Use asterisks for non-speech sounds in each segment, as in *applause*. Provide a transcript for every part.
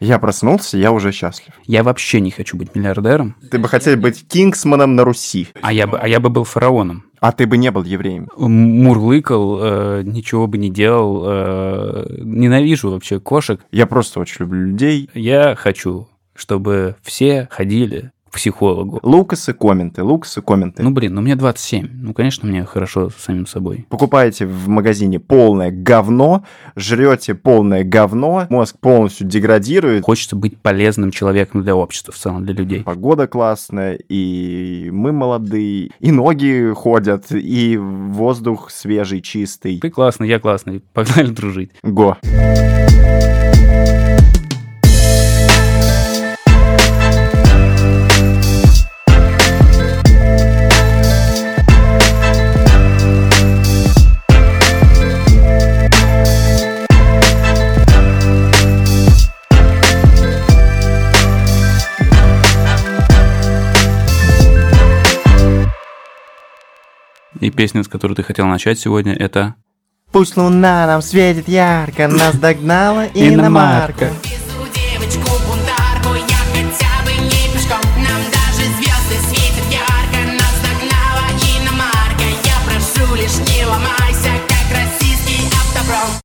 Я проснулся, я уже счастлив. Я вообще не хочу быть миллиардером, Ты бы хотел быть кингсманом на Руси, а я бы, а я бы был фараоном. а ты бы не был евреем. Мурлыкал, э, ничего бы не делал. э, ненавижу вообще кошек. Я просто очень люблю людей. Я хочу, чтобы все ходили психологу. Лукасы комменты, Лукасы комменты. Ну, блин, ну мне 27. Ну, конечно, мне хорошо с самим собой. Покупаете в магазине полное говно, жрете полное говно, мозг полностью деградирует. Хочется быть полезным человеком для общества, в целом, для людей. Погода классная, и мы молодые, и ноги ходят, и воздух свежий, чистый. Ты классный, я классный. Погнали дружить. Го. И песня, с которой ты хотел начать сегодня, это Пусть луна нам светит ярко, нас догнала *laughs* иномарка.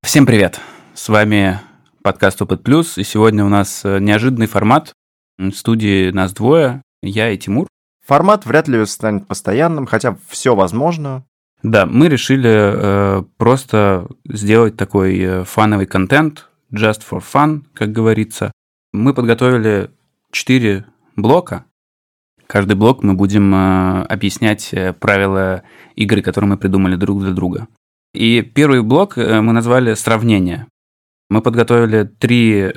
Всем привет! С вами подкаст Опыт Плюс, и сегодня у нас э, неожиданный формат. В студии нас двое, я и Тимур. Формат вряд ли станет постоянным, хотя все возможно. Да, мы решили э, просто сделать такой э, фановый контент, just for fun, как говорится. Мы подготовили четыре блока. Каждый блок мы будем э, объяснять э, правила игры, которые мы придумали друг для друга. И первый блок э, мы назвали «Сравнение». Мы подготовили три э,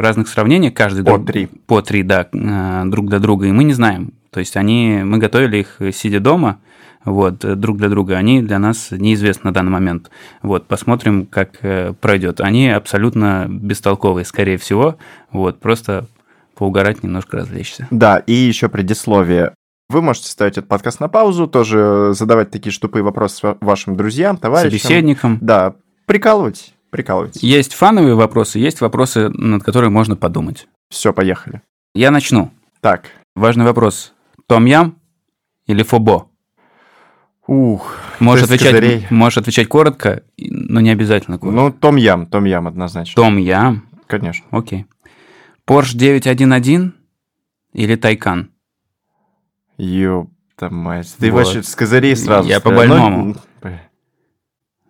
разных сравнения, каждый По друг- три. по три, да, э, друг для друга, и мы не знаем. То есть они, мы готовили их э, сидя дома, вот, э, друг для друга. Они для нас неизвестны на данный момент. Вот, посмотрим, как э, пройдет. Они абсолютно бестолковые, скорее всего. Вот, просто поугарать, немножко развлечься. Да, и еще предисловие. Вы можете ставить этот подкаст на паузу, тоже задавать такие ж тупые вопросы ва- вашим друзьям, товарищам. Собеседникам. Да, прикалывать, прикалывать. Есть фановые вопросы, есть вопросы, над которыми можно подумать. Все, поехали. Я начну. Так, Важный вопрос. Том-ям или фобо? ух, Можешь отвечать, козырей. можешь отвечать коротко, но не обязательно коротко. ну, Том-Ям, Том-Ям однозначно. Том-ям. Конечно. Окей. Porsche 911 или Тайкан? Ёпта мать. Ты Вот. вообще с козырей сразу. Я по-больному. Ну.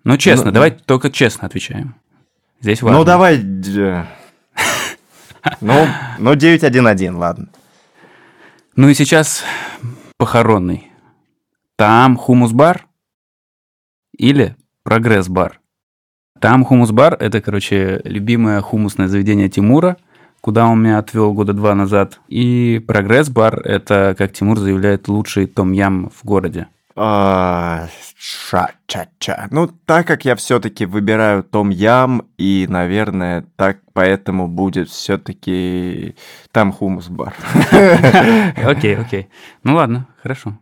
Ну, честно, Ну, давай только честно отвечаем. Здесь важно. Ну, давай... д- Ну, ну, 911, ладно. Ну и сейчас похоронный. Там хумус-бар или прогресс-бар? Там хумус-бар – это, короче, любимое хумусное заведение Тимура, куда он меня отвел года два назад. И прогресс-бар – это, как Тимур заявляет, лучший том-ям в городе. А, Ша-ча-ча. Ну, так как я все-таки выбираю Том Ям, и, наверное, так поэтому будет все-таки там хумус-бар. *laughs* Окей, окей. Ну ладно, хорошо.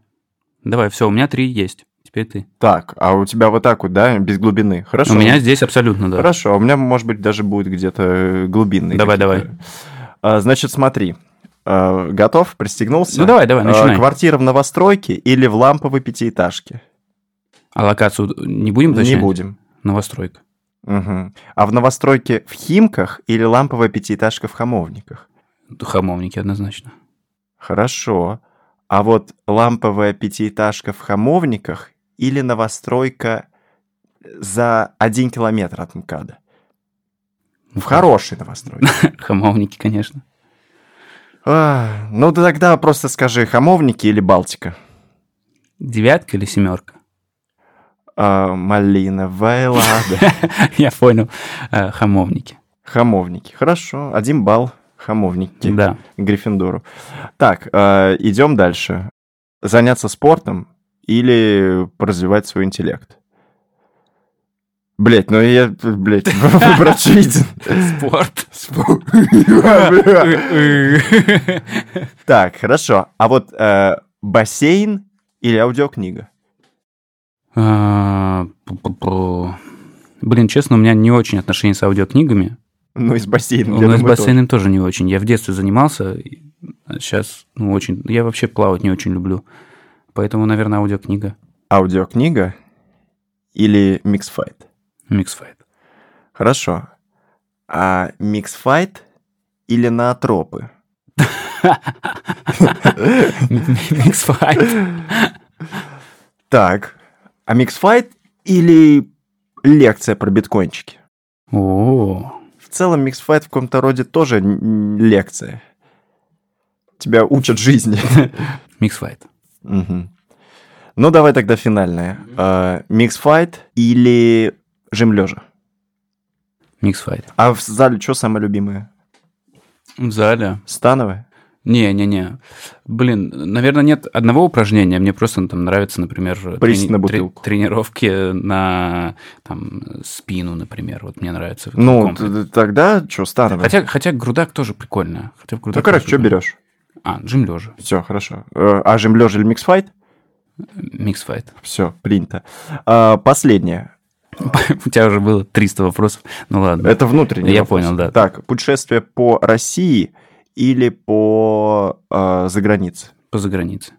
Давай, все, у меня три есть. Теперь ты. Так, а у тебя вот так вот, да, без глубины. Хорошо. У меня здесь абсолютно, да. Хорошо, у меня, может быть, даже будет где-то э, глубинный. Давай, какие-то. А, Значит, смотри. А, Готов? Пристегнулся? Ну, давай, давай, А, начинай. Квартира в новостройке или в ламповой пятиэтажке? А локацию не будем Не уточнять? будем. Новостройка. Мгм. А в новостройке в Химках или ламповая пятиэтажка в Хамовниках? Хамовники однозначно. Хорошо. А вот ламповая пятиэтажка в Хамовниках или новостройка за один километр от МКАДа? В хорошей новостройке. *laughs* Хамовники, конечно. А, Ну, тогда просто скажи, Хамовники или Балтика? Девятка или семерка? А, Малиновая лада. *laughs* Я понял. Э, Хамовники. Хамовники. Хорошо. Один балл. Хамовники. Да. Гриффиндору. Так, э, идем дальше. Заняться спортом или развивать свой интеллект? Блять, ну я, блять, *laughs* выбор очевиден. Спорт. *laughs* Так, хорошо. А вот э, бассейн или аудиокнига? А. Блин, честно, у меня не очень отношения с аудиокнигами. Ну, и с бассейном. У я нас с бассейном тоже не очень. Я в детстве занимался, и сейчас, ну, очень... Я вообще плавать не очень люблю. Поэтому, наверное, аудиокнига. Аудиокнига или миксфайт? Миксфайт. Хорошо. А миксфайт или ноотропы? Миксфайт. *laughs* Так. А миксфайт или лекция про биткоинчики? О, В целом миксфайт в каком-то роде тоже лекция. Тебя учат жизни. *laughs* миксфайт. Ну, давай тогда финальное. Миксфайт или жим лежа? Миксфайт. А в зале что самое любимое? В зале. Становое? Не-не-не. Блин, наверное, нет одного упражнения. Мне просто там нравится, например, Присесть на трени- бутылку. тренировки на там, спину, например. Вот мне нравится. Ну, тогда что, становое? Хотя, хотя грудак тоже прикольно. Хотя Ну, грудак короче, тоже что берешь? А, жим лежа. Все, хорошо. Э, А жим лежа или миксфайт? Миксфайт. Все, принято. А, Последнее. *laughs* У тебя уже было 300 вопросов. Ну ладно. Это внутренний Я вопрос. понял, да. Так, путешествие по России или по э, загранице? По загранице.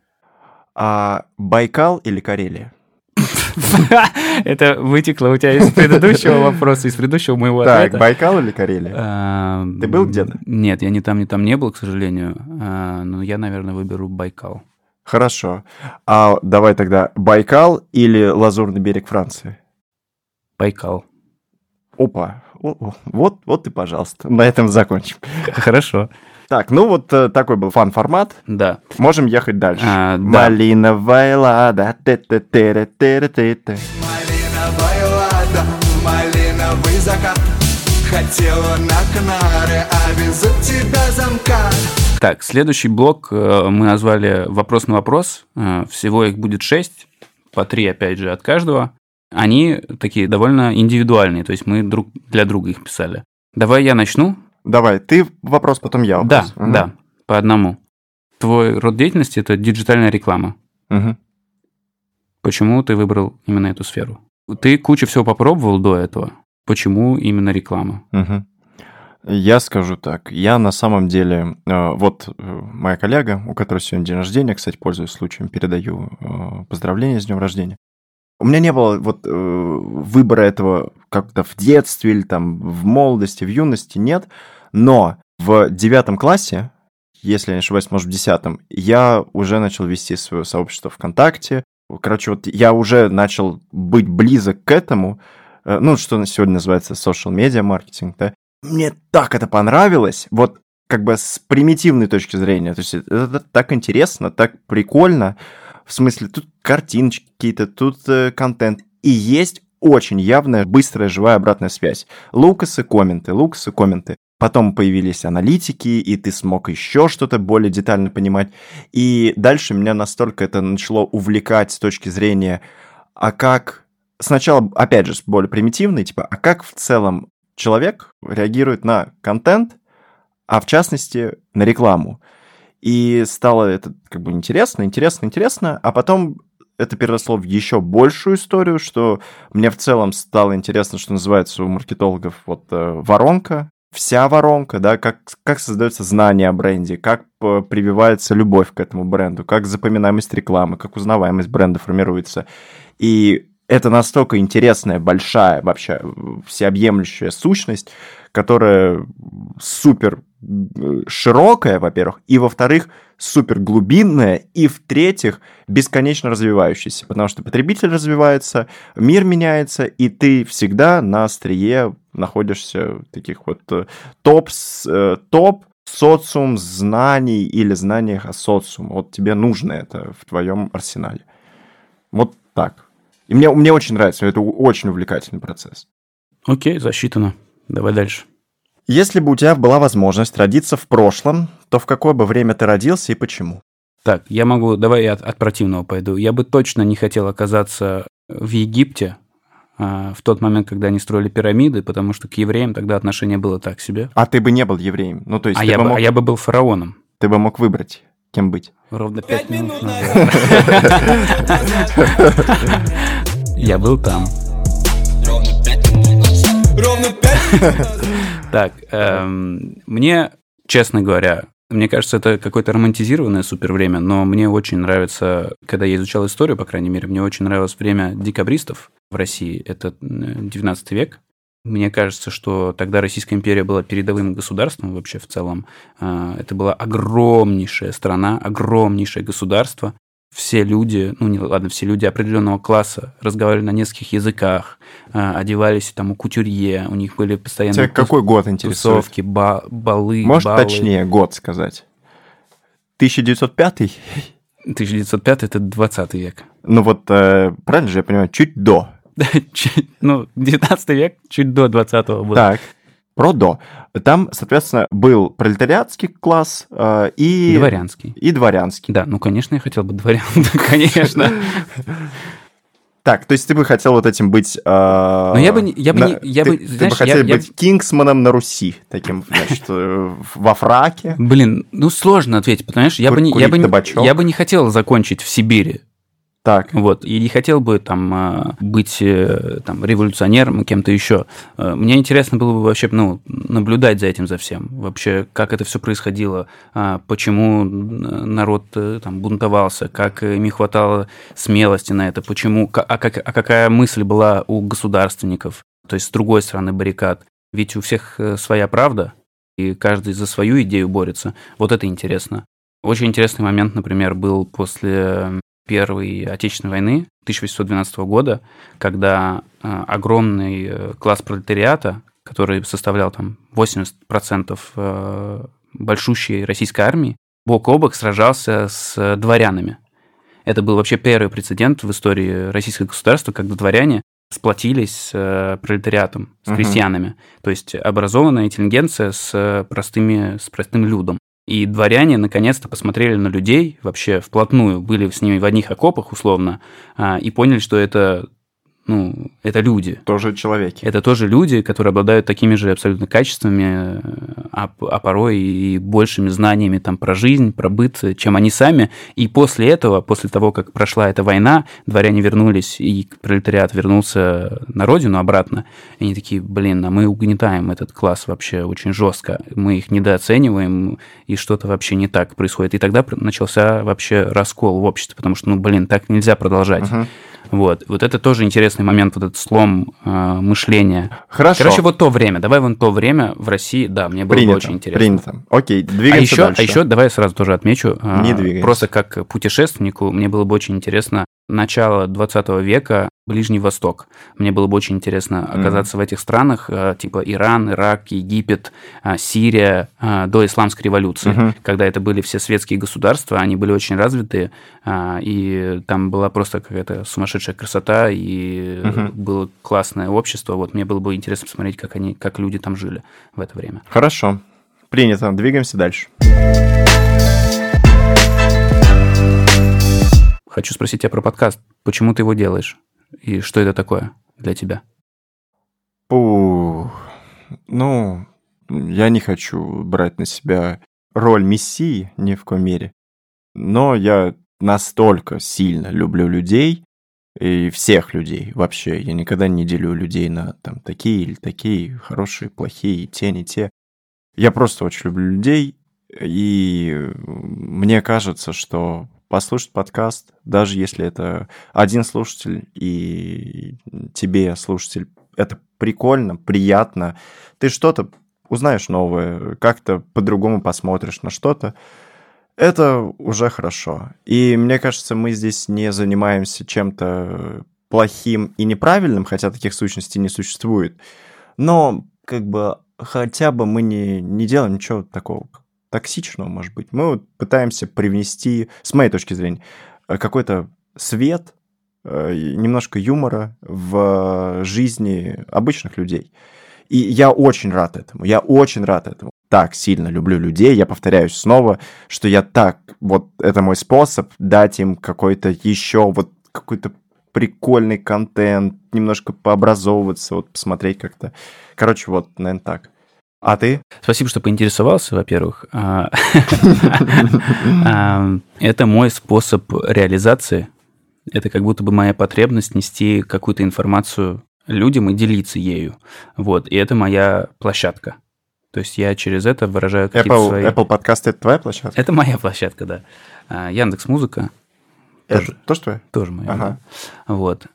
А Байкал или Карелия? *laughs* Это вытекло у тебя из предыдущего вопроса, из предыдущего моего Так, ответа. Байкал или Карелия? А, Ты был где-то? Нет, я ни там, ни там не был, к сожалению. А, Но я, наверное, выберу Байкал. Хорошо. А давай тогда Байкал или Лазурный берег Франции? Байкал. Опа. О, о, Вот, вот и пожалуйста. На этом закончим. *laughs* Хорошо. Так, ну вот э, такой был фан-формат. Да. Можем ехать дальше. А, да. Малиновая лада. Малиновая лада, малиновый закат Хотела на Канары, а везут тебя замка Так, следующий блок э, мы назвали «Вопрос на вопрос». Э, Всего их будет шесть, по три, опять же, от каждого. Они такие довольно индивидуальные, то есть мы друг для друга их писали. Давай я начну. Давай, ты вопрос, потом я Да, вопрос. Мгм. да, по одному. Твой род деятельности – это диджитальная реклама. Мгм. Почему ты выбрал именно эту сферу? Ты кучу всего попробовал до этого. Почему именно реклама? Мгм. Я скажу так. Я на самом деле... э, Вот э, моя коллега, у которой сегодня день рождения, кстати, пользуясь случаем, передаю э, поздравления с днем рождения. У меня не было вот э, выбора этого как-то в детстве или там в молодости, в юности, нет. Но в девятом классе, если я не ошибаюсь, может, в десятом, я уже начал вести свое сообщество ВКонтакте. Короче, вот я уже начал быть близок к этому, э, ну, что сегодня называется social media маркетинг, да. Мне так это понравилось, вот как бы с примитивной точки зрения. То есть это так интересно, так прикольно. В смысле, тут картиночки какие-то, тут э, контент. И есть очень явная, быстрая, живая обратная связь. Лукасы, комменты, лукасы, комменты. Потом появились аналитики, и ты смог еще что-то более детально понимать. И дальше меня настолько это начало увлекать с точки зрения, а как... Сначала, опять же, более примитивной, типа, а как в целом человек реагирует на контент, а в частности на рекламу. И стало это как бы интересно, интересно, интересно, а потом это переросло в еще большую историю, что мне в целом стало интересно, что называется у маркетологов вот э, воронка, вся воронка, да, как, как создается знание о бренде, как п- прививается любовь к этому бренду, как запоминаемость рекламы, как узнаваемость бренда формируется. И это настолько интересная, большая, вообще э, всеобъемлющая сущность, которая супер э, широкая, во-первых, и, во-вторых, супер глубинная, и, в-третьих, бесконечно развивающаяся, потому что потребитель развивается, мир меняется, и ты всегда на острие находишься таких вот э, топ, э, топ социум знаний или знаниях о социуме. Вот тебе нужно это в твоем арсенале. Вот так. И мне, мне очень нравится, это очень увлекательный процесс. Окей, засчитано. Давай дальше. Если бы у тебя была возможность родиться в прошлом, то в какое бы время ты родился и почему? Так, я могу, давай я от, от противного пойду. Я бы точно не хотел оказаться в Египте а, в тот момент, когда они строили пирамиды, потому что к евреям тогда отношение было так себе. А ты бы не был евреем. Ну, то есть А ты, я, бы бы, мог, а я бы был фараоном. ты бы мог выбрать, кем быть. Ровно пять минут назад. *laughs* Я был там. *laughs* Так, эм, мне, честно говоря, мне кажется, это какое-то романтизированное супер время, но мне очень нравится, когда я изучал историю, по крайней мере, мне очень нравилось время декабристов в России. Это 19 век. Мне кажется, что тогда Российская империя была передовым государством вообще в целом. А, Это была огромнейшая страна, огромнейшее государство. Все люди, ну не ладно, все люди определенного класса разговаривали на нескольких языках, а, одевались там у кутюрье, у них были постоянно Тебя какой год интересует? тусовки, ба- балы, Можешь баллы. точнее год сказать? 1905? 1905 это 20 век. Ну вот, э, правильно же я понимаю, чуть до. *laughs* Ну, 19 век, чуть до 20 был. Так, про до. Там, соответственно, был пролетариатский класс э, и... Дворянский. И дворянский. Да, ну, конечно, я хотел бы дворян, *laughs* конечно. Так, то есть ты бы хотел вот этим быть... Но я бы не- я бы не- я ты, бы, ты знаешь, бы хотел я- я- быть кингсманом на Руси, таким, значит, э, во фраке. Блин, ну сложно ответить, что я бы, не, я, бы, не- я бы не хотел закончить в Сибири. Так, Вот, и не хотел бы там а, быть э, там, революционером и кем-то еще. Э, Мне интересно было бы вообще ну, наблюдать за этим, за всем. Вообще, как это все происходило, а, почему народ э, там бунтовался, как им хватало смелости на это, почему, а, как, а какая мысль была у государственников, то есть с другой стороны баррикад. Ведь у всех своя правда, и каждый за свою идею борется. Вот это интересно. Очень интересный момент, например, был после Первой Отечественной войны 1812 года, когда э, огромный э, класс пролетариата, который составлял там 80% э, большущей российской армии, бок о бок сражался с дворянами. Это был вообще первый прецедент в истории российского государства, когда дворяне сплотились с пролетариатом, с крестьянами. То есть образованная интеллигенция с, простыми, с простым людом. И дворяне наконец-то посмотрели на людей вообще вплотную, были с ними в одних окопах условно, а, и поняли, что это, ну, это люди. тоже человеки. Это тоже люди, которые обладают такими же абсолютно качествами, а, а порой и большими знаниями там, про жизнь, про быт, чем они сами. И после этого, после того, как прошла эта война, дворяне вернулись, и пролетариат вернулся на родину обратно. И они такие, блин, а мы угнетаем этот класс вообще очень жестко. Мы их недооцениваем, и что-то вообще не так происходит. И тогда начался вообще раскол в обществе, потому что, ну, блин, так нельзя продолжать. Мгм. Вот. вот это тоже интересный момент, вот этот слом э, мышления. Хорошо. Короче, вот то время. Давай вон то время в России, да, мне было принято, бы очень интересно. принято. Окей, А двигаемся еще, дальше. а еще, давай я сразу тоже отмечу. а, Не двигаемся. Просто как путешественнику мне было бы очень интересно начало 20 века, Ближний Восток. Мне было бы очень интересно оказаться в этих странах, а, типа Иран, Ирак, Египет, а, Сирия, а, до исламской революции, Мгм. когда это были все светские государства, они были очень развитые, и там была просто какая-то сумасшедшая красота, и Мгм. было классное общество. Вот мне было бы интересно посмотреть, как они, как люди там жили в это время. Хорошо. Принято. Двигаемся дальше. Хочу спросить тебя про подкаст. Почему ты его делаешь? И что это такое для тебя? Пух. Ну, я не хочу брать на себя роль мессии ни в коем мере. Но я настолько сильно люблю людей, и всех людей вообще. Я никогда не делю людей на там такие или такие, хорошие, плохие, те, не те. Я просто очень люблю людей, и мне кажется, что послушать подкаст, даже если это один слушатель и тебе, слушатель, это прикольно, приятно, ты что-то узнаешь новое, как-то по-другому посмотришь на что-то, это уже хорошо. И мне кажется, мы здесь не занимаемся чем-то плохим и неправильным, хотя таких сущностей не существует. Но как бы хотя бы мы не, не делаем ничего такого токсичного, может быть. Мы вот пытаемся привнести, с моей точки зрения, э, какой-то свет, э, немножко юмора в жизни обычных людей. И я очень рад этому, я очень рад этому. Так сильно люблю людей, я повторяюсь снова, что я так, вот это мой способ дать им какой-то еще вот какой-то прикольный контент, немножко пообразовываться, вот посмотреть как-то. Короче, вот, наверное, так. А ты? Спасибо, что поинтересовался, во-первых. *laughs* А, Это мой способ реализации. Это как будто бы моя потребность нести какую-то информацию людям и делиться ею. Вот. И это моя площадка. То есть я через это выражаю какие-то Apple, свои... Apple подкаст это твоя площадка? Это моя площадка, да. А, Яндекс Музыка Это тоже твоя? тоже моя. Ага. да. Вот.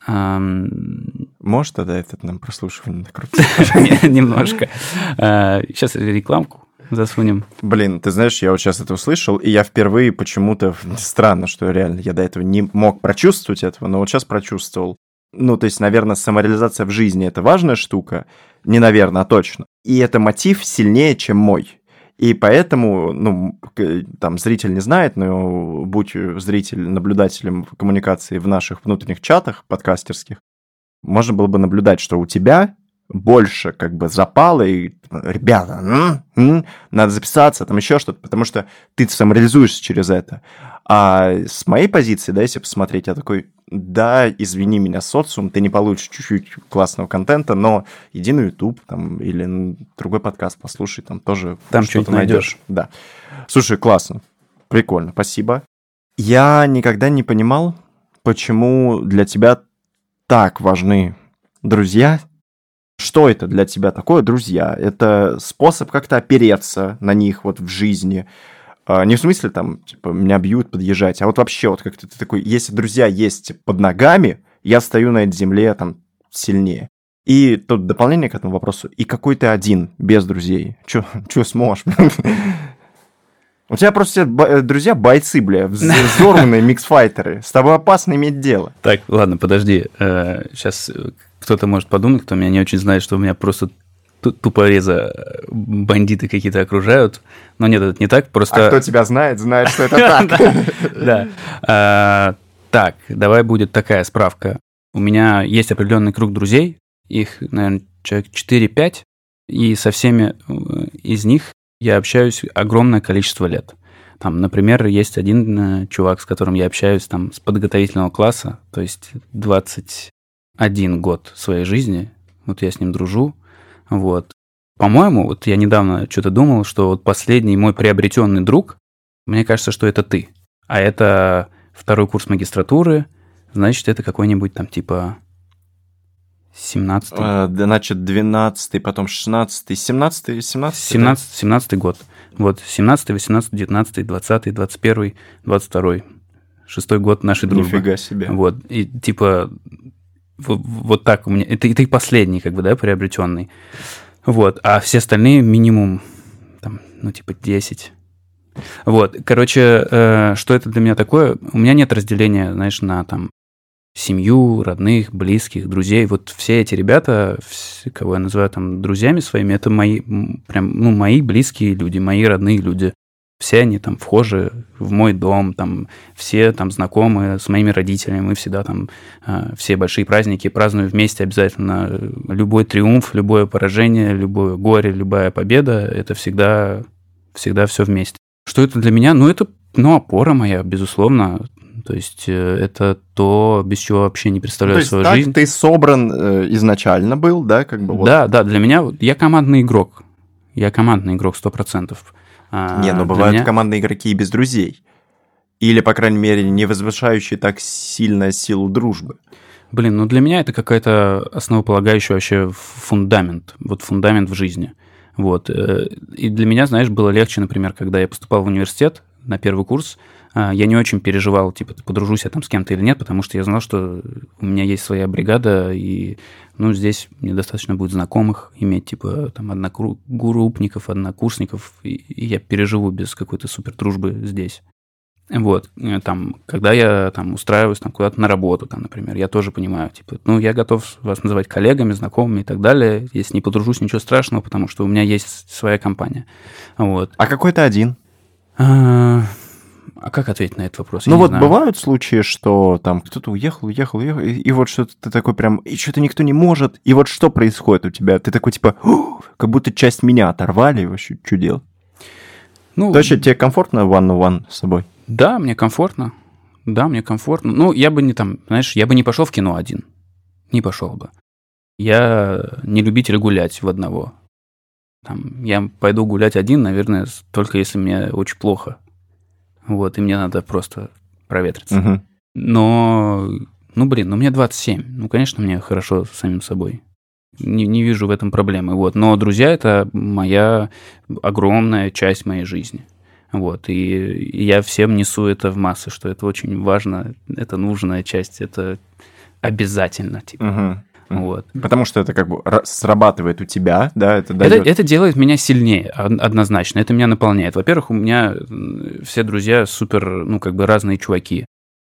Ам, Можешь тогда этот нам прослушивание накрутить? *laughs* Немножко. Сейчас рекламку засунем. Блин, ты знаешь, я вот сейчас это услышал, и я впервые почему-то... Странно, что реально я до этого не мог прочувствовать этого, но вот сейчас прочувствовал. Ну, то есть, наверное, самореализация в жизни – это важная штука. Не наверное, а точно. И это мотив сильнее, чем мой. И поэтому, ну, там, зритель не знает, но будь зритель наблюдателем коммуникации в наших внутренних чатах подкастерских, можно было бы наблюдать, что у тебя больше как бы запало, и ребята, м, м, надо записаться, там еще что-то, потому что ты самореализуешься через это. А с моей позиции, да, если посмотреть, я такой, да, извини меня, социум, ты не получишь чуть-чуть классного контента, но иди на YouTube там, или другой подкаст послушай, там тоже Там что-то что-нибудь найдешь. Да. Слушай, классно, прикольно, спасибо. Я никогда не понимал, почему для тебя так важны друзья. Что это для тебя такое, друзья? Это способ как-то опереться на них вот в жизни. А, Не в смысле там, типа, меня бьют, подъезжать, а вот вообще вот как-то ты такой, если друзья есть под ногами, я стою на этой земле там сильнее. И тут дополнение к этому вопросу. И какой ты один, без друзей? Чё, *laughs* чё сможешь? *laughs* У тебя просто бо- э, друзья бойцы, бля, вз- взорванные миксфайтеры. С тобой опасно иметь дело. Так, ладно, подожди. Сейчас кто-то может подумать, кто меня не очень знает, что у меня просто ту- тупореза э, бандиты какие-то окружают. Но нет, это не так, просто... А кто тебя знает, знает, что это *laughs* так. Да. Так, давай будет такая справка. У меня есть определенный круг друзей, их, наверное, человек 4-5, и со всеми э, из них я общаюсь огромное количество лет. Там, например, есть один э, чувак, с которым я общаюсь там с подготовительного класса, то есть 21 год своей жизни. Вот я с ним дружу. Вот. По-моему, вот я недавно что-то думал, что вот последний мой приобретенный друг, мне кажется, что это ты. А это второй курс магистратуры, значит, это какой-нибудь там типа 17 А, да, Значит, 12 потом 16 17 17 17, 17 год. Вот, 17, 18, 19, 20, 21, 22. Шестой год нашей дружбы. Нифига себе. Вот, и типа в- вот так у меня. Это, это и последний, как бы, да, приобретенный. Вот, а все остальные минимум, там, ну, типа 10. Вот, короче, э, что это для меня такое? У меня нет разделения, знаешь, на там семью, родных, близких, друзей. Вот все эти ребята, кого я называю там друзьями своими, это мои, прям, ну, мои близкие люди, мои родные люди. Все они там вхожи в мой дом, там все там знакомы с моими родителями, мы всегда там э, все большие праздники празднуем вместе обязательно. Любой триумф, любое поражение, любое горе, любая победа, это всегда, всегда все вместе. Что это для меня? Ну, это ну, опора моя, безусловно. То есть э, это то, без чего вообще не Ну, То представляю есть свою так жизнь. ты собран э, изначально был, да, как бы вот. Да, да, для меня я командный игрок. Я командный игрок 100%. А, Не, но для бывают меня- командные игроки и без друзей. Или, по крайней мере, не возвышающие так сильно силу дружбы. Блин, ну для меня это какая-то основополагающая вообще фундамент, вот фундамент в жизни. Вот. э, И для меня, знаешь, было легче, например, когда я поступал в университет на первый курс, я не очень переживал, типа, подружусь я там с кем-то или нет, потому что я знал, что у меня есть своя бригада, и, ну, здесь мне достаточно будет знакомых иметь, типа, там, одногруппников, однокурсников, и, и я переживу без какой-то супер дружбы здесь. Вот, э, там, когда я там устраиваюсь там куда-то на работу, там, например, я тоже понимаю, типа, ну, я готов вас называть коллегами, знакомыми и так далее. Если не подружусь, ничего страшного, потому что у меня есть своя компания. Вот. А какой ты один? А, а как ответить на этот вопрос? Я ну вот знаю. бывают случаи, что там кто-то уехал, уехал, уехал, и, и вот что-то ты такой прям, и что-то никто не может, и вот что происходит у тебя? Ты такой типа, «Ух, как будто часть меня оторвали, и вообще, что делать? Ну, Точно, тебе комфортно one on one с собой? Да, мне комфортно. Да, мне комфортно. Ну, я бы не там, знаешь, я бы не пошел в кино один. Не пошел бы. Я не любитель гулять в одного. Там, я пойду гулять один, наверное, только если мне очень плохо. Вот, и мне надо просто проветриться. Мгм. Но, ну, блин, ну, мне 27. Ну, конечно, мне хорошо с самим собой. не, не вижу в этом проблемы. Вот. Но друзья это моя огромная часть моей жизни. Вот, и, я всем несу это в массы, что это очень важно, это нужная часть, это обязательно, типа. Мгм. Вот. Потому что это как бы ра- срабатывает у тебя, да, это Это, дает... это делает меня сильнее, од- однозначно. Это меня наполняет. Во-первых, у меня все друзья супер, ну, как бы разные чуваки.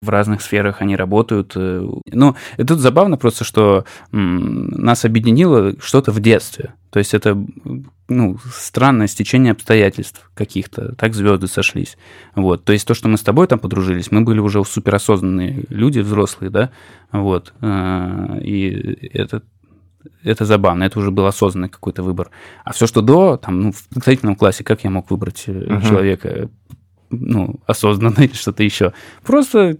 В разных сферах они работают. э, Ну, и тут забавно просто, что нас объединило что-то в детстве. То есть это, ну, странное стечение обстоятельств каких-то. Так звезды сошлись. Вот. То есть то, что мы с тобой там подружились, мы были уже суперосознанные люди, взрослые, да? Вот. А, И это это забавно, это уже был осознанный какой-то выбор. А все, что до, там, ну, в подготовительном классе, как я мог выбрать э, Мгм. человека, ну, осознанно или *laughs* что-то еще? Просто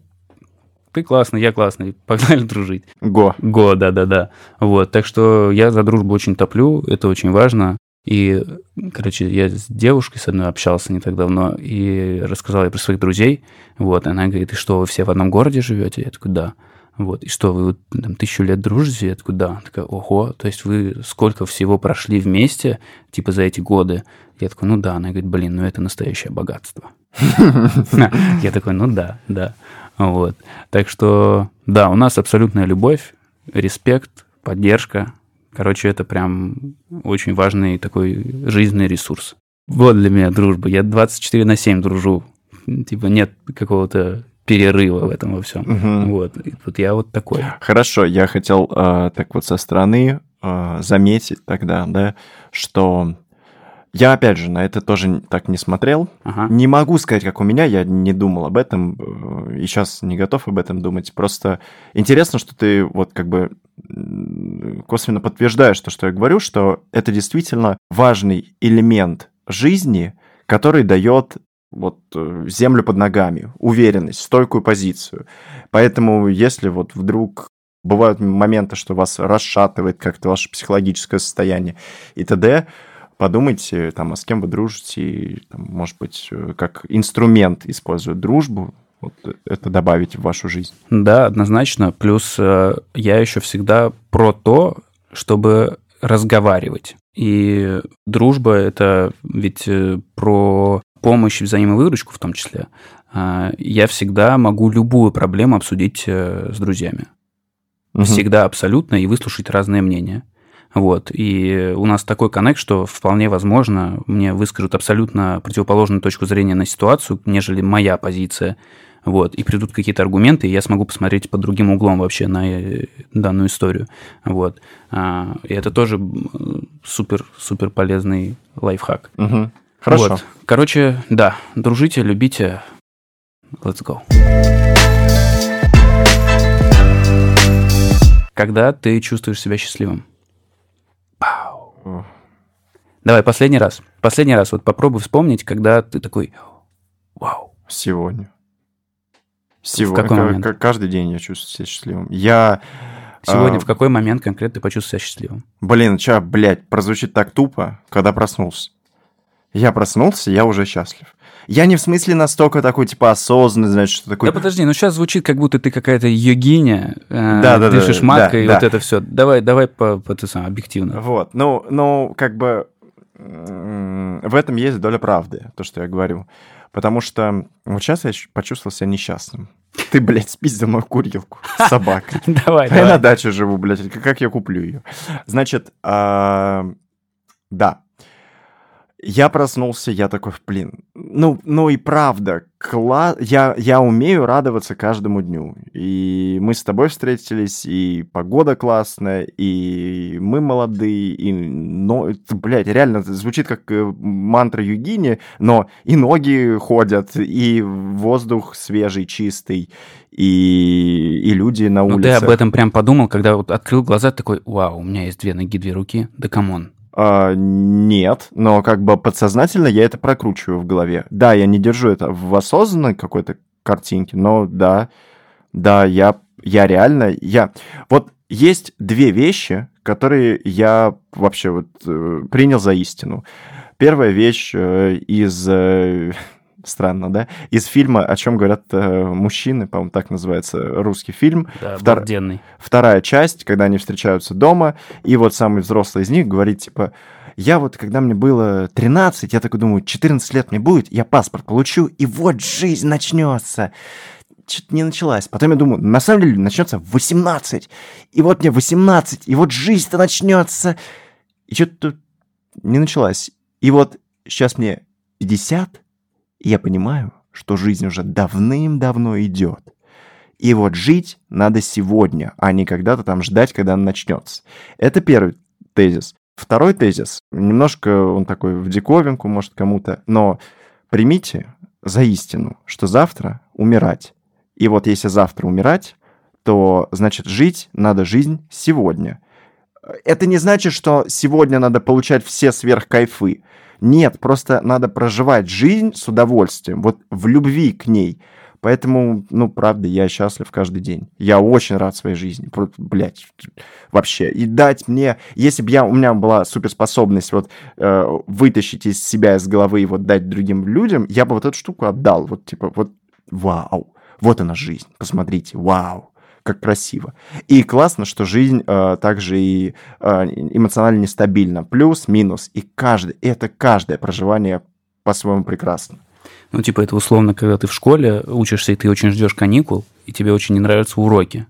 ты классный, я классный, *laughs* погнали дружить. Го. Го, да-да-да. Вот, так что я за дружбу очень топлю, это очень важно. И, короче, я с девушкой с одной общался не так давно и рассказал ей про своих друзей. Вот, она говорит, и что, вы все в одном городе живете? Я такой, да. Вот, и что, вы там, тысячу лет дружите? Я такой, да. Она такая, ого, то есть вы сколько всего прошли вместе, типа, за эти годы? Я такой, ну да. Она говорит, блин, ну это настоящее богатство. *laughs* Я такой, ну да, да. Вот. Так что, да, у нас абсолютная любовь, респект, поддержка. Короче, это прям очень важный такой жизненный ресурс. Вот для меня дружба. Я 24 на 7 дружу. Типа нет какого-то перерыва в этом во всем. Мгм. Вот. И вот я вот такой. Хорошо, я хотел э, так вот со стороны э, заметить тогда, да, что я, опять же, на это тоже так не смотрел. Ага. Не могу сказать, как у меня, я не думал об этом, э, и сейчас не готов об этом думать. Просто интересно, что ты вот как бы косвенно подтверждаешь то, что я говорю, что это действительно важный элемент жизни, который дает вот э, землю под ногами, уверенность, стойкую позицию. Поэтому, если вот вдруг бывают моменты, что вас расшатывает как-то ваше психологическое состояние и т.д., подумайте, там, а с кем вы дружите, и, там, может быть, э, как инструмент используют дружбу, вот это добавить в вашу жизнь. Да, однозначно. Плюс э, я еще всегда про то, чтобы разговаривать. И дружба это ведь э, про помощь и взаимовыручку в том числе. А, Я всегда могу любую проблему обсудить э, с друзьями. Мгм. Всегда абсолютно и выслушать разные мнения. Вот. И у нас такой коннект, что вполне возможно, мне выскажут абсолютно противоположную точку зрения на ситуацию, нежели моя позиция. Вот. И придут какие-то аргументы, и я смогу посмотреть под другим углом вообще на э, данную историю. Вот. А, И это тоже супер-супер полезный лайфхак. Мгм. Хорошо. Вот. Короче, да, дружите, любите. Let's go. Когда ты чувствуешь себя счастливым? Давай, последний раз. Последний раз. Вот попробуй вспомнить, когда ты такой, вау. Сегодня. Сегодня. какой Ка- момент? ка- Каждый день я чувствую себя счастливым. Я... Сегодня а, в какой момент конкретно ты почувствовал себя счастливым? Блин, ча, блядь, прозвучит так тупо, когда проснулся. Я проснулся, я уже счастлив. Я не в смысле настолько такой, типа, осознанный, значит, что такой... Да подожди, ну сейчас звучит, как будто ты какая-то йогиня, э, Да-да-да, дышишь да, маткой, и да. вот это все. Давай, давай по, по ты сам, объективно. Вот, ну, ну, как бы в этом есть доля правды, то, что я говорю. Потому что вот сейчас я почувствовал себя несчастным. Ты, блядь, спиздил мою курилку с *laughs* собакой. Давай, А я на давай. даче живу, блядь, как- как я куплю ее? Значит, а, да. Я проснулся, я такой, блин, ну, ну и правда, кла... я, я умею радоваться каждому дню. И мы с тобой встретились, и погода классная, и мы молодые, и, но, блядь, реально звучит как э, мантра Югини, но и ноги ходят, и воздух свежий, чистый, и, и люди на Ну улице. ты об этом прям подумал, когда вот открыл глаза, такой, вау, у меня есть две ноги, две руки, да come on. А, нет, но как бы подсознательно я это прокручиваю в голове. Да, я не держу это в осознанной какой-то картинке, но да, да, я, я реально, я... Вот есть две вещи, которые я вообще вот э, принял за истину. Первая вещь э, из э, Странно, да? Из фильма «О чем говорят э, мужчины», по-моему, так называется русский фильм. Да, Втор- обалденный. Вторая часть, когда они встречаются дома, и вот самый взрослый из них говорит, типа, я вот, когда мне было 13, я такой думаю, 14 лет мне будет, я паспорт получу, и вот жизнь начнется. Что-то не началась. Потом я думаю, на самом деле начнется в 18. И вот мне 18, и вот жизнь-то начнется. И что-то тут не началась. И вот сейчас мне 50, я понимаю, что жизнь уже давным-давно идет. И вот жить надо сегодня, а не когда-то там ждать, когда она начнется. Это первый тезис. Второй тезис, немножко он такой в диковинку, может, кому-то, но примите за истину, что завтра умирать. И вот если завтра умирать, то, значит, жить надо жизнь сегодня. Это не значит, что сегодня надо получать все сверхкайфы. Нет, просто надо проживать жизнь с удовольствием, вот в любви к ней. Поэтому, ну, правда, я счастлив каждый день. Я очень рад своей жизни. Блять, вообще. И дать мне, если бы я, у меня была суперспособность вот э, вытащить из себя, из головы и вот дать другим людям, я бы вот эту штуку отдал. Вот типа, вот вау, вот она жизнь. Посмотрите, вау как красиво. И классно, что жизнь э, также и э, эмоционально нестабильна. Плюс, минус. И каждый, это каждое проживание по-своему прекрасно. Ну, типа, это условно, когда ты в школе учишься, и ты очень ждешь каникул, и тебе очень не нравятся уроки.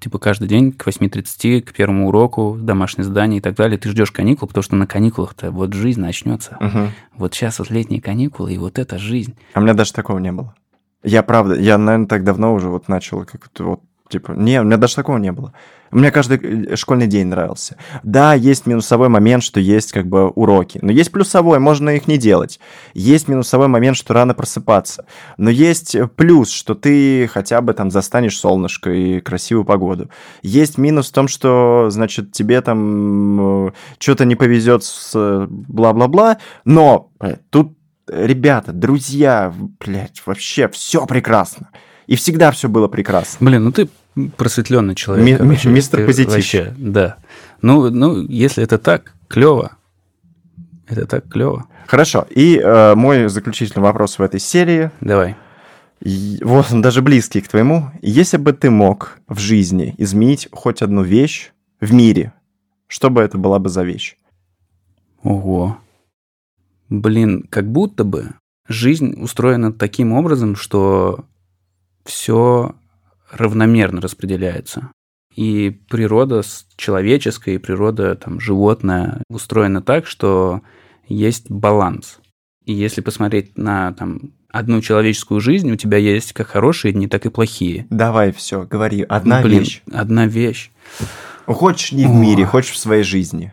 Типа каждый день к 8.30, к первому уроку, домашнее задание и так далее. Ты ждешь каникул, потому что на каникулах-то вот жизнь начнется. Угу. Вот сейчас вот летние каникулы, и вот это жизнь. А у меня даже такого не было. Я правда, я, наверное, так давно уже вот начал как-то вот Типа, не, у меня даже такого не было. Мне каждый школьный день нравился. Да, есть минусовой момент, что есть как бы уроки. Но есть плюсовой, можно их не делать. Есть минусовой момент, что рано просыпаться. Но есть плюс, что ты хотя бы там застанешь солнышко и красивую погоду. Есть минус в том, что, значит, тебе там э, что-то не повезет с бла-бла-бла. Но э, тут, ребята, друзья, блядь, вообще все прекрасно. И всегда все было прекрасно. Блин, ну ты просветленный человек. Ми- короче, мистер позитив. Вообще, да. Ну, ну, если это так, клево. Это так клево. Хорошо. И э, мой заключительный вопрос в этой серии. Давай. И, вот он даже близкий к твоему. Если бы ты мог в жизни изменить хоть одну вещь в мире, что бы это была бы за вещь? Ого. Блин, как будто бы жизнь устроена таким образом, что все равномерно распределяется. И природа человеческая, и природа там, животная устроена так, что есть баланс. И если посмотреть на там, одну человеческую жизнь, у тебя есть как хорошие дни, так и плохие. Давай все, говори. Одна Блин, вещь. Одна вещь. Хочешь не в мире, хочешь в своей жизни.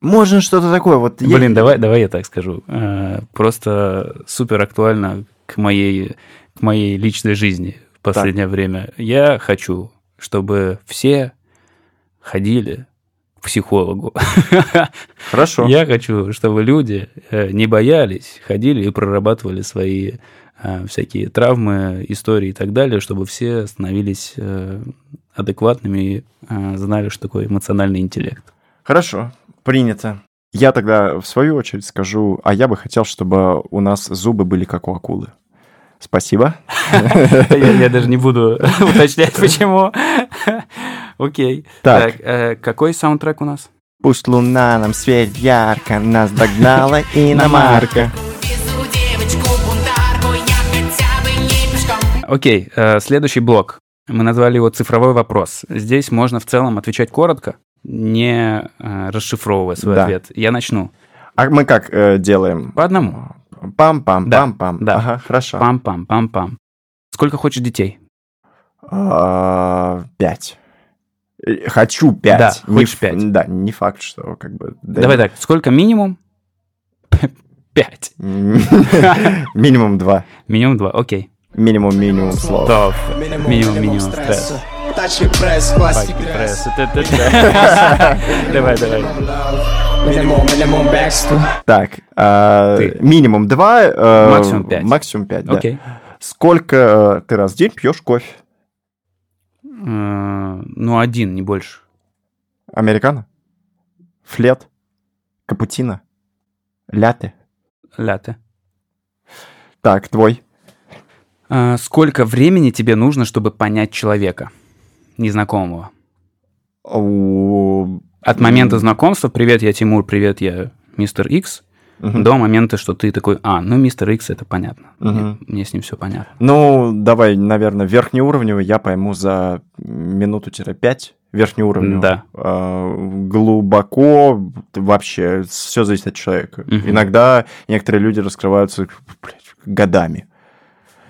Можно что-то такое. Вот Блин, я... давай, давай я так скажу. Э, Просто супер актуально к моей, к моей личной жизни в последнее время. Я хочу, чтобы все ходили к психологу. Хорошо. Я хочу, чтобы люди э, не боялись, ходили и прорабатывали свои э, всякие травмы, истории и так далее, чтобы все становились э, адекватными и знали, что такое эмоциональный интеллект. Хорошо, принято. Я тогда в свою очередь скажу, а я бы хотел, чтобы у нас зубы были как у акулы. Спасибо. *laughs* Я, даже не буду *laughs* уточнять, почему. Окей. Так. э, какой саундтрек у нас? Пусть луна нам светит ярко, нас догнала иномарка. Окей, э, следующий блок. Мы назвали его «Цифровой вопрос». Здесь можно в целом отвечать коротко, не э, расшифровывая свой ответ. Я начну. А мы как э, делаем? По одному. Пам-пам, Да, пам-пам. да. Ага, хорошо. Пам-пам-пам-пам. Сколько хочешь детей? А, Пять. Э, Хочу пять. Да, Не хочешь ф- пять. Да, не факт, что как бы... да Давай не- так, сколько минимум? *laughs* Пять. *laughs* Минимум два. Минимум два, окей. Минимум, минимум слов. Топ. Минимум, минимум стресс. Тачки пресс, пластик Пресс. *laughs* Давай, давай. Минимум, минимум бэксту Так, Ты. минимум два. э, Максимум пять. Максимум пять, да. Окей. Сколько э, ты раз в день пьешь кофе? Э, Ну, один, не больше. Американо? Флет? Капучино? Ляте? Ляте. Так, твой. А, сколько времени тебе нужно, чтобы понять человека, незнакомого? У- От момента знакомства «Привет, я Тимур, привет, я мистер Икс», Мгм. до момента, что ты такой «А, ну, мистер Икс, это понятно. Мне, Мгм. мне с ним все понятно». Ну, давай, наверное, верхнеуровневый я пойму за минуту-пять. Верхнеуровневый. Да. А, глубоко вообще все зависит от человека. Мгм. Иногда некоторые люди раскрываются блядь, годами.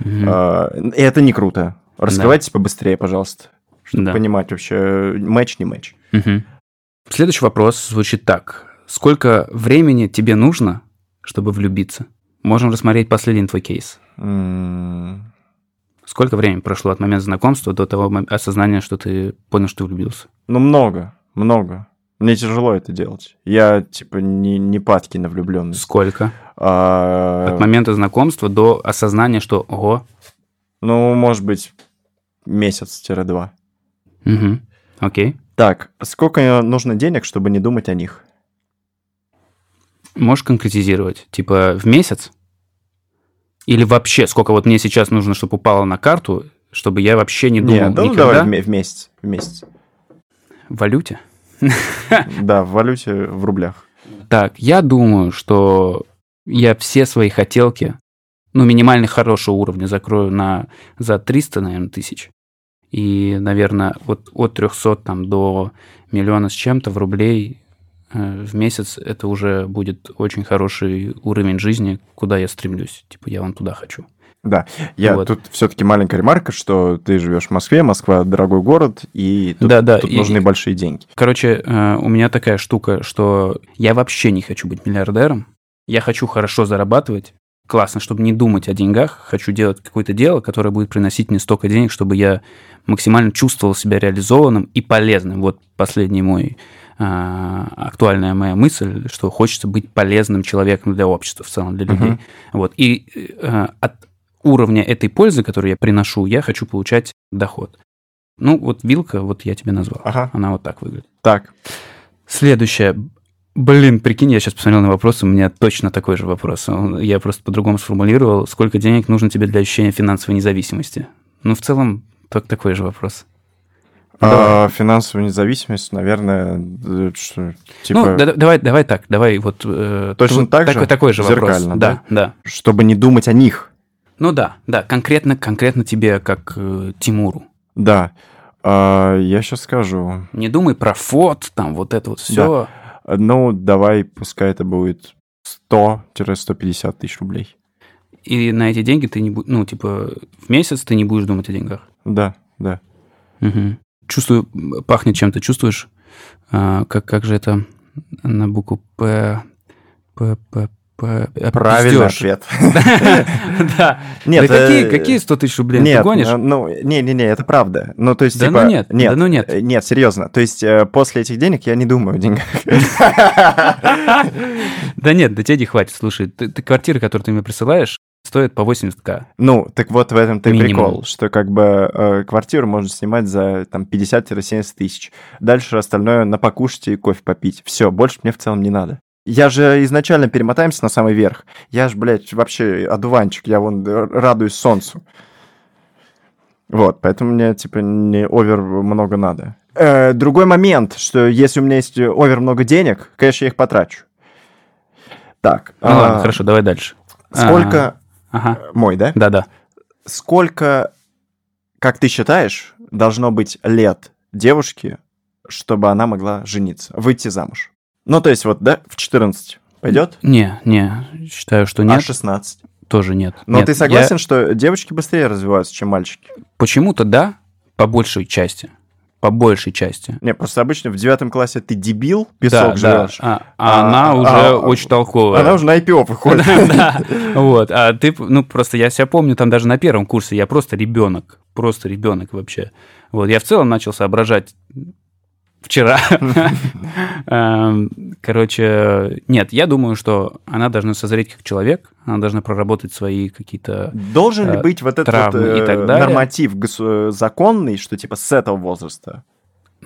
А, и это не круто. Раскрывайтесь побыстрее, пожалуйста. Чтобы Да. понимать вообще, матч не матч. Мгм. Следующий вопрос звучит так. Сколько времени тебе нужно, чтобы влюбиться? Можем рассмотреть последний твой кейс. М, Сколько времени прошло от момента знакомства до того осознания, что ты понял, что ты влюбился? Ну, много, много. Мне тяжело это делать. Я, типа, не, не падки на влюбленность. Сколько? А, От момента знакомства до осознания, что ого. Ну, может быть, месяц-два. Угу. Окей. Так, сколько нужно денег, чтобы не думать о них? Можешь конкретизировать? Типа в месяц? Или вообще, сколько вот мне сейчас нужно, чтобы упало на карту, чтобы я вообще не думал Не, да, ну никогда давай в, ме- в месяц. В месяц. в валюте? *laughs* Да, в валюте, в рублях. Так, я думаю, что я все свои хотелки, ну, минимально хорошего уровня закрою на, за 300, наверное, тысяч. И, наверное, вот от 300 там, до миллиона с чем-то в рублей э, в месяц это уже будет очень хороший уровень жизни, куда я стремлюсь. Типа, я вон туда хочу. Да, я Вот. тут все-таки маленькая ремарка, что ты живешь в Москве, Москва дорогой город, и тут, Да, да, тут и- нужны большие деньги. Короче, э, у меня такая штука, что я вообще не хочу быть миллиардером. Я хочу хорошо зарабатывать. Классно, чтобы не думать о деньгах. Хочу делать какое-то дело, которое будет приносить мне столько денег, чтобы я максимально чувствовал себя реализованным и полезным. Вот последний мой а, актуальная моя мысль, что хочется быть полезным человеком для общества в целом, для людей. Мгм. Вот. И э, от уровня этой пользы, которую я приношу, я хочу получать доход. Ну, вот вилка, вот я тебе назвал. Ага. Она вот так выглядит. Так, Следующее. Блин, прикинь, я сейчас посмотрел на вопрос, у меня точно такой же вопрос. Я просто по-другому сформулировал. Сколько денег нужно тебе для ощущения финансовой независимости? Ну, в целом, так, такой же вопрос. а, финансовую независимость, наверное, э, что, типа, ну, да- давай, давай так, давай вот... э, Точно так же? такой, такой же вопрос. Зеркально, да, да. чтобы не думать о них. Ну да, да, конкретно, конкретно тебе, как э, Тимуру. Да, А, я сейчас скажу. Не думай про фот, там вот это вот все. Ну, давай, пускай это будет 100-150 тысяч рублей. И на эти деньги ты не будешь, ну, типа, в месяц ты не будешь думать о деньгах. Да, да. Мгм. Чувствую, пахнет чем-то, чувствуешь? А, как, как же это на букву П... П, П, Правильный ответ. *laughs* Да. Нет, какие, э, какие 100 тысяч рублей? Ты гонишь? ну, ну, не-не-не, это правда. Ну, то есть, типа... ну нет, да ну нет. э, Нет, серьезно. То есть, э, после этих денег я не думаю о деньгах. *laughs* Да нет, да тебе не хватит. Слушай, ты, квартиры, которые ты мне присылаешь, стоят по 80к. Ну, так вот в этом-то и прикол, что как бы э, квартиру можно снимать за там 50-70 тысяч. Дальше остальное на покушать и кофе попить. Все, больше мне в целом не надо. Я же изначально перемотаемся на самый верх. Я же, блядь, вообще одуванчик, я вон радуюсь солнцу. Вот, поэтому мне, типа, не овер много надо. Э, другой момент, что если у меня есть овер много денег, конечно, я их потрачу. Так. Ну а, ладно, хорошо, давай дальше. Сколько... Ага, Мой, да? да-да. сколько, как ты считаешь, должно быть лет девушке, чтобы она могла жениться, выйти замуж? Ну, то есть вот, да, в 14 пойдет? Не, не, считаю, что А нет, 16? тоже нет. Но Нет, ты я- согласен, что девочки быстрее развиваются, чем мальчики? Почему-то да, по большей части. По большей части. Не, просто обычно в девятом классе ты дебил, песок да, жрешь. да. А, а А, она а, уже а, очень толковая. Она уже на IPO выходит. *laughs* *laughs* Да, вот. А ты, ну, просто я себя помню там даже на первом курсе, я просто ребенок, просто ребенок вообще. Вот, я в целом начал соображать вчера. Эм, Короче, нет, я думаю, что она должна созреть как человек, она должна проработать свои какие-то... Должен ли э, быть вот этот э, норматив э, законный, что типа с этого возраста?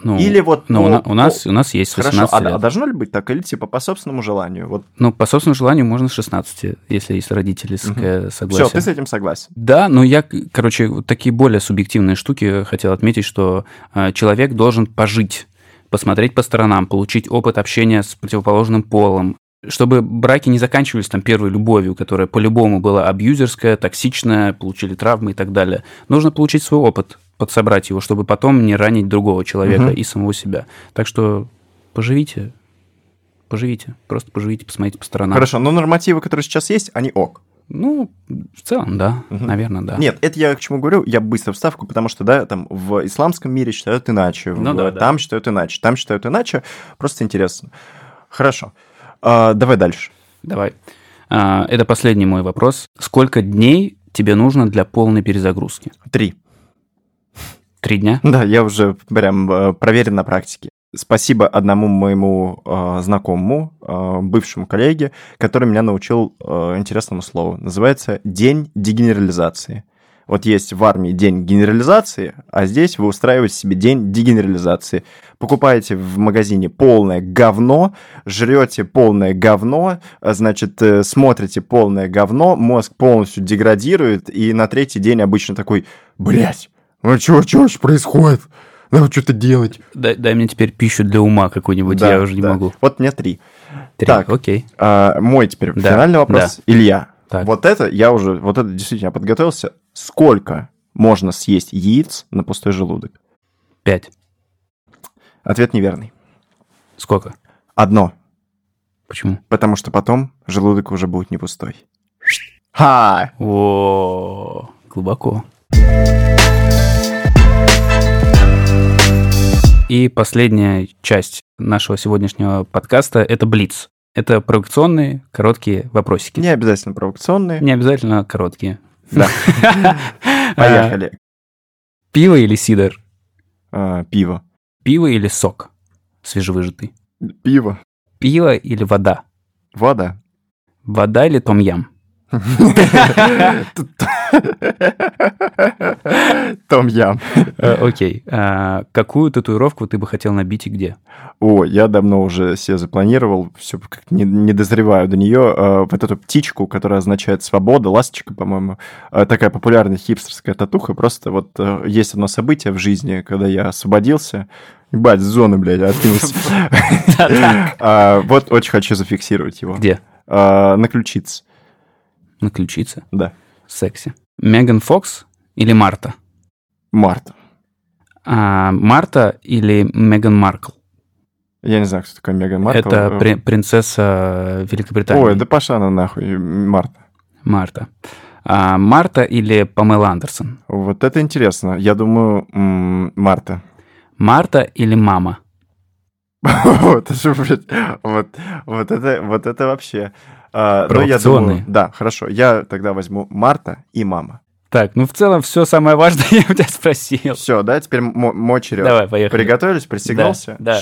Ну, Или вот ну, по- у, на- у нас, у нас есть с Хорошо, 18 а, лет. а должно ли быть так? Или типа по собственному желанию? Вот Ну, по собственному желанию можно с 16, если есть родительское согласие. все, ты с этим согласен. Да, но я, короче, вот такие более субъективные штуки хотел отметить, что э, человек должен пожить, посмотреть по сторонам, получить опыт общения с противоположным полом, чтобы браки не заканчивались там первой любовью, которая по-любому была абьюзерская, токсичная, получили травмы и так далее. Нужно получить свой опыт, подсобрать его, чтобы потом не ранить другого человека Мгм. и самого себя. Так что поживите, поживите, просто поживите, посмотрите по сторонам. Хорошо, но нормативы, которые сейчас есть, они ок. Ну, в целом, да, Мгм. наверное, да. Нет, это я к чему говорю, я быстро вставку, потому что, да, там в исламском мире считают иначе, Ну в- да, да. там считают иначе, там считают иначе, просто интересно. Хорошо, А, давай дальше. Давай. А, Это последний мой вопрос. Сколько дней тебе нужно для полной перезагрузки? Три. Три дня? Да, я уже прям э, проверен на практике. Спасибо одному моему э, знакомому, э, бывшему коллеге, который меня научил э, интересному слову. Называется «день дегенерализации». Вот есть в армии день генерализации, а здесь вы устраиваете себе день дегенерализации. Покупаете в магазине полное говно, жрете полное говно, значит, э, смотрите полное говно, мозг полностью деградирует, и на третий день обычно такой, блять, ну что ж происходит? Надо что-то делать. Дай, дай мне теперь пищу для ума какую-нибудь, Да, я уже не да. могу. Вот мне три. Три, Так. окей. А, мой теперь Да, финальный вопрос. Илья, Так. вот это я уже, вот это действительно я подготовился. Сколько можно съесть яиц на пустой желудок? Пять. Ответ неверный. Сколько? Одно, Почему? потому что потом желудок уже будет не пустой. Ха! О, глубоко. И последняя часть нашего сегодняшнего подкаста – это Блиц. Это провокационные короткие вопросики. Не обязательно провокационные. Не обязательно короткие. Да. *laughs* А, Поехали. Пиво или сидр? А, Пиво. Пиво или сок свежевыжатый? Пиво. Пиво или вода? Вода. Вода или том-ям? Том Ям. Э, Окей. А Какую татуировку ты бы хотел набить и где? О, я давно уже себе запланировал, все как не, не дозреваю до нее. э, вот эту птичку, которая означает свобода, ласточка, по-моему, э, такая популярная хипстерская татуха. Просто вот э, есть одно событие в жизни, когда я освободился, ебать, с зоны, блядь, откинулся. *laughs* А, Вот очень хочу зафиксировать его. Где? А, На ключице, На ключице. да. Секси. Меган Фокс или Марта? Марта. А, Марта или Меган Маркл? Я не знаю, кто такой Меган Маркл. Это Э, при- принцесса Великобритании. Ой, да она нахуй, Марта. Марта. А, Марта или Памела Андерсон? Вот это интересно. Я думаю, м, Марта. Марта или мама? *laughs* Вот это, вот это вообще. А, ну, я думаю, да, хорошо. Я тогда возьму Марта и мама. Так, ну в целом все самое важное *laughs* я у тебя спросил. Все, да, теперь мо- мой черед. Давай, поехали. Приготовились, пристегнулся? Да, да.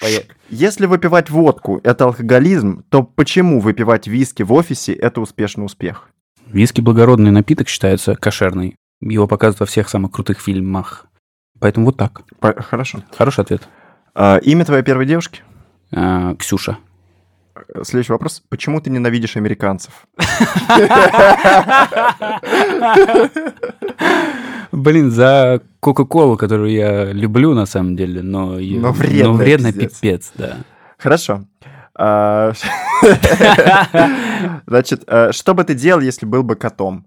Поехали. шк. Если выпивать водку – это алкоголизм, то почему выпивать виски в офисе – это успешный успех? Виски благородный напиток считается кошерный. Его показывают во всех самых крутых фильмах. Поэтому вот так. По- Хорошо. Хороший ответ. А, имя твоей первой девушки? А, Ксюша. Следующий вопрос. Почему ты ненавидишь американцев? Блин, за Кока-Колу, которую я люблю на самом деле, но, Но вредно пиздец. пипец, да. Хорошо. А, *laughs* *laughs* Значит, э, что бы ты делал, если был бы котом?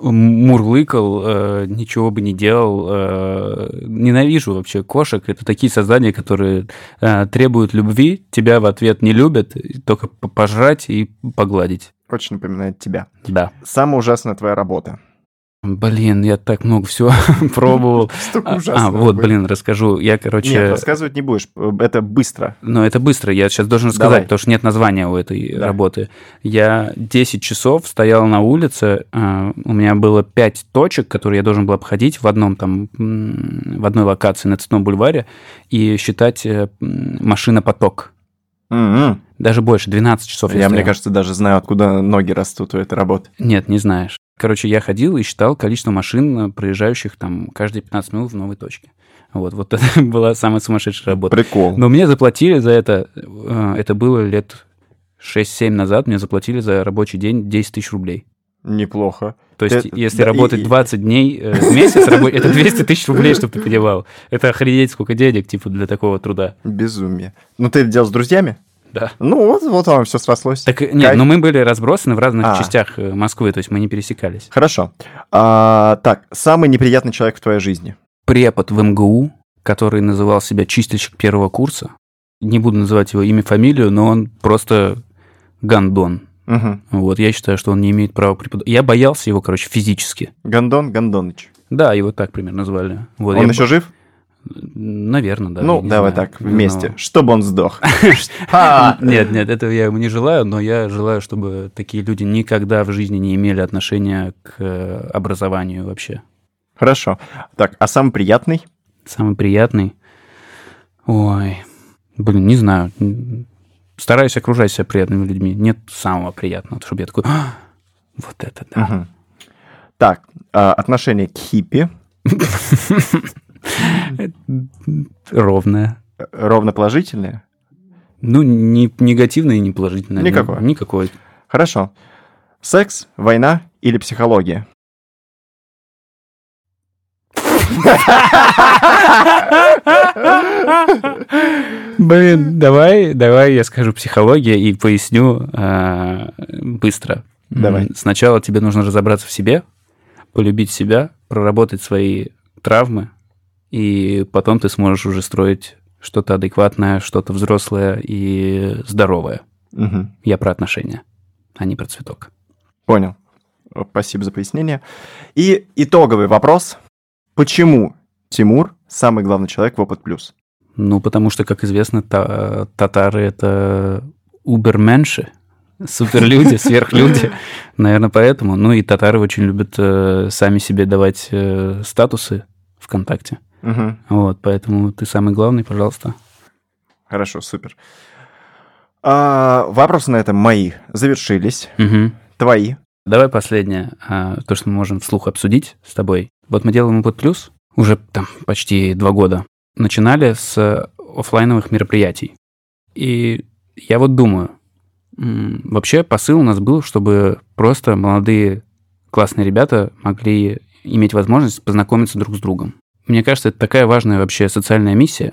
Мурлыкал, э, ничего бы не делал. э, ненавижу вообще кошек. Это такие создания, которые э, требуют любви, тебя в ответ не любят, только пожрать и погладить. Очень напоминает тебя. Да. Самая ужасная твоя работа. Блин, я так много всего *laughs* пробовал. Столько А, ужасного а, вот, блин, расскажу. Я, короче... Нет, рассказывать не будешь. Это быстро. Но это быстро, я сейчас должен рассказать, Давай. потому что нет названия у этой Да. работы. Я 10 часов стоял на улице, а, у меня было 5 точек, которые я должен был обходить в одном там, в одной локации на Цветном бульваре и считать э, машинопоток. М-м. Даже больше, 12 часов я, Я, мне кажется, даже знаю, откуда ноги растут у этой работы. Нет, не знаешь. Короче, я ходил и считал количество машин, э, проезжающих там каждые 15 минут в новой точке. Вот, вот *laughs* это была самая сумасшедшая работа. Прикол. Но мне заплатили за это, э, это было лет 6-7 назад, мне заплатили за рабочий день 10 тысяч рублей. Неплохо. То есть, Ты- если да, работать и- 20 дней э, в *laughs* месяц, это 200 тысяч рублей, чтобы ты понимал. Это охренеть сколько денег, типа, для такого труда. Безумие. Ну, ты это делал с друзьями? Да. Ну, вот, вот вам все срослось. Так, нет, Кайф. но мы были разбросаны в разных А. частях э, Москвы, то есть мы не пересекались. Хорошо. А, так, самый неприятный человек в твоей жизни. Препод в МГУ, который называл себя чистильщик первого курса, не буду называть его имя, фамилию, но он просто гандон. Мгм. Вот, я считаю, что он не имеет права преподавать. Я боялся его, короче, физически. Гондон Гондоныч. Да, его так примерно звали. Вот, Он еще бо- жив? Наверное, да. ну, давай знаю. так, вместе. Но- Чтобы он сдох. *laughs* Ха! *laughs* Нет, нет, этого я ему не желаю, но я желаю, чтобы такие люди никогда в жизни не имели отношения к э, образованию вообще. Хорошо. Так, а самый приятный? Самый приятный. Ой, блин, не знаю. Стараюсь окружать себя приятными людьми. Нет самого приятного, чтобы я такой, «А, вот это да. Так, а, отношение к хиппи. *laughs* Ровное. Ровно положительное? Ну, не негативное и не положительное. Никакое. Никакой. Хорошо. Секс, война или психология? Блин, давай, давай я скажу психология и поясню э, быстро. Давай. Сначала тебе нужно разобраться в себе, полюбить себя, проработать свои травмы, и потом ты сможешь уже строить что-то адекватное, что-то взрослое и здоровое. Мгм. Я про отношения, а не про цветок. Понял. Спасибо за пояснение. И итоговый вопрос. Почему Тимур самый главный человек в Опыт Плюс? Ну, потому что, как известно, та- татары — это уберменши, суперлюди, *laughs* сверхлюди. Наверное, поэтому. Ну, и татары очень любят э, сами себе давать э, статусы ВКонтакте. Мгм. Вот, поэтому ты самый главный, пожалуйста. Хорошо, супер. А, вопросы на этом мои завершились. Мгм. Твои. Давай последнее, а, то, что мы можем вслух обсудить с тобой. Вот мы делаем Input Plus уже там почти два года. Начинали с оффлайновых мероприятий. И я вот думаю, вообще посыл у нас был, чтобы просто молодые классные ребята могли иметь возможность познакомиться друг с другом. Мне кажется, это такая важная вообще социальная миссия.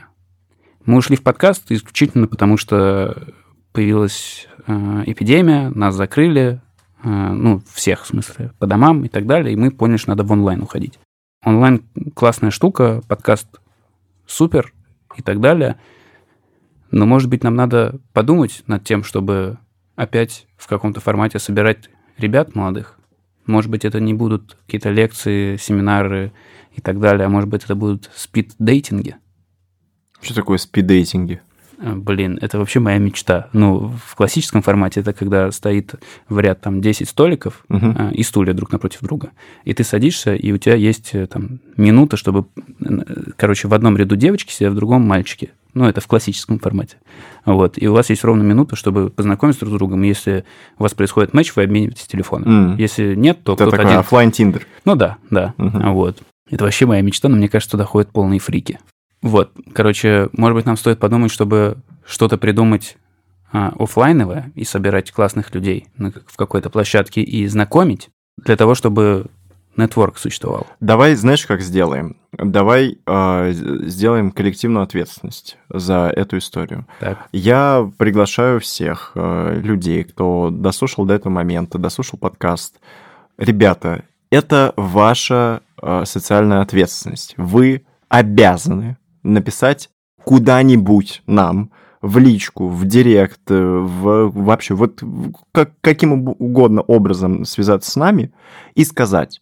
Мы ушли в подкаст исключительно потому, что появилась э, эпидемия, нас закрыли, э, ну, всех, в смысле, по домам и так далее, и мы поняли, что надо в онлайн уходить. Онлайн классная штука, подкаст супер и так далее, но, может быть, нам надо подумать над тем, чтобы опять в каком-то формате собирать ребят молодых. Может быть, это не будут какие-то лекции, семинары и так далее, а может быть, это будут спид-дейтинги. Что такое спиддейтинги? Э, Блин, это вообще моя мечта. Ну, в классическом формате это когда стоит в ряд там 10 столиков Мгм. э, и стулья друг напротив друга. И ты садишься, и у тебя есть э, там минута, чтобы, короче, в одном ряду девочки сидят, в другом мальчики. Ну, это в классическом формате. Вот. И у вас есть ровно минута, чтобы познакомиться друг с другом. Если у вас происходит матч, вы обмениваетесь телефоном. М. Если нет, то Это кто-то такой один... оффлайн Tinder Ну да, да. Мгм. Вот. Это вообще моя мечта, но мне кажется, туда ходят полные фрики. Вот. Короче, может быть, нам стоит подумать, чтобы что-то придумать а, оффлайновое и собирать классных людей на, в какой-то площадке и знакомить для того, чтобы network существовал. Давай, знаешь, как сделаем? Давай э, сделаем коллективную ответственность за эту историю. Так. Я приглашаю всех э, людей, кто дослушал до этого момента, дослушал подкаст. Ребята, это ваша э, социальная ответственность. Вы обязаны написать куда-нибудь нам в личку, в директ, э, в, вообще вот как, каким уг- угодно образом связаться с нами и сказать,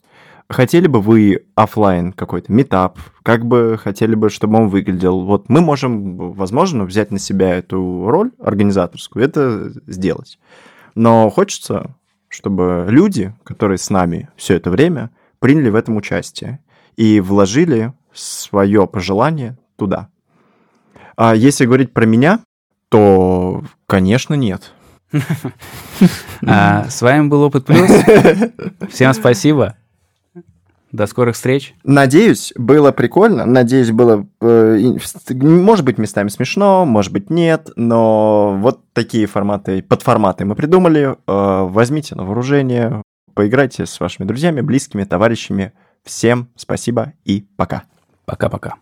хотели бы вы оффлайн какой-то meetup, как бы хотели бы, чтобы он выглядел. Вот мы можем, возможно, взять на себя эту роль организаторскую, это сделать. Но хочется, чтобы люди, которые с нами все это время, приняли в этом участие и вложили свое пожелание туда. А если говорить про меня, то, конечно, нет. *laughs* А, с вами был Опыт Плюс. *laughs* Всем спасибо. До скорых встреч. Надеюсь, было прикольно. Надеюсь, было, э, может быть, местами смешно, может быть, нет. Но вот такие форматы, подформаты мы придумали. Э, Возьмите на вооружение, поиграйте с вашими друзьями, близкими, товарищами. Всем спасибо и пока. Пока-пока.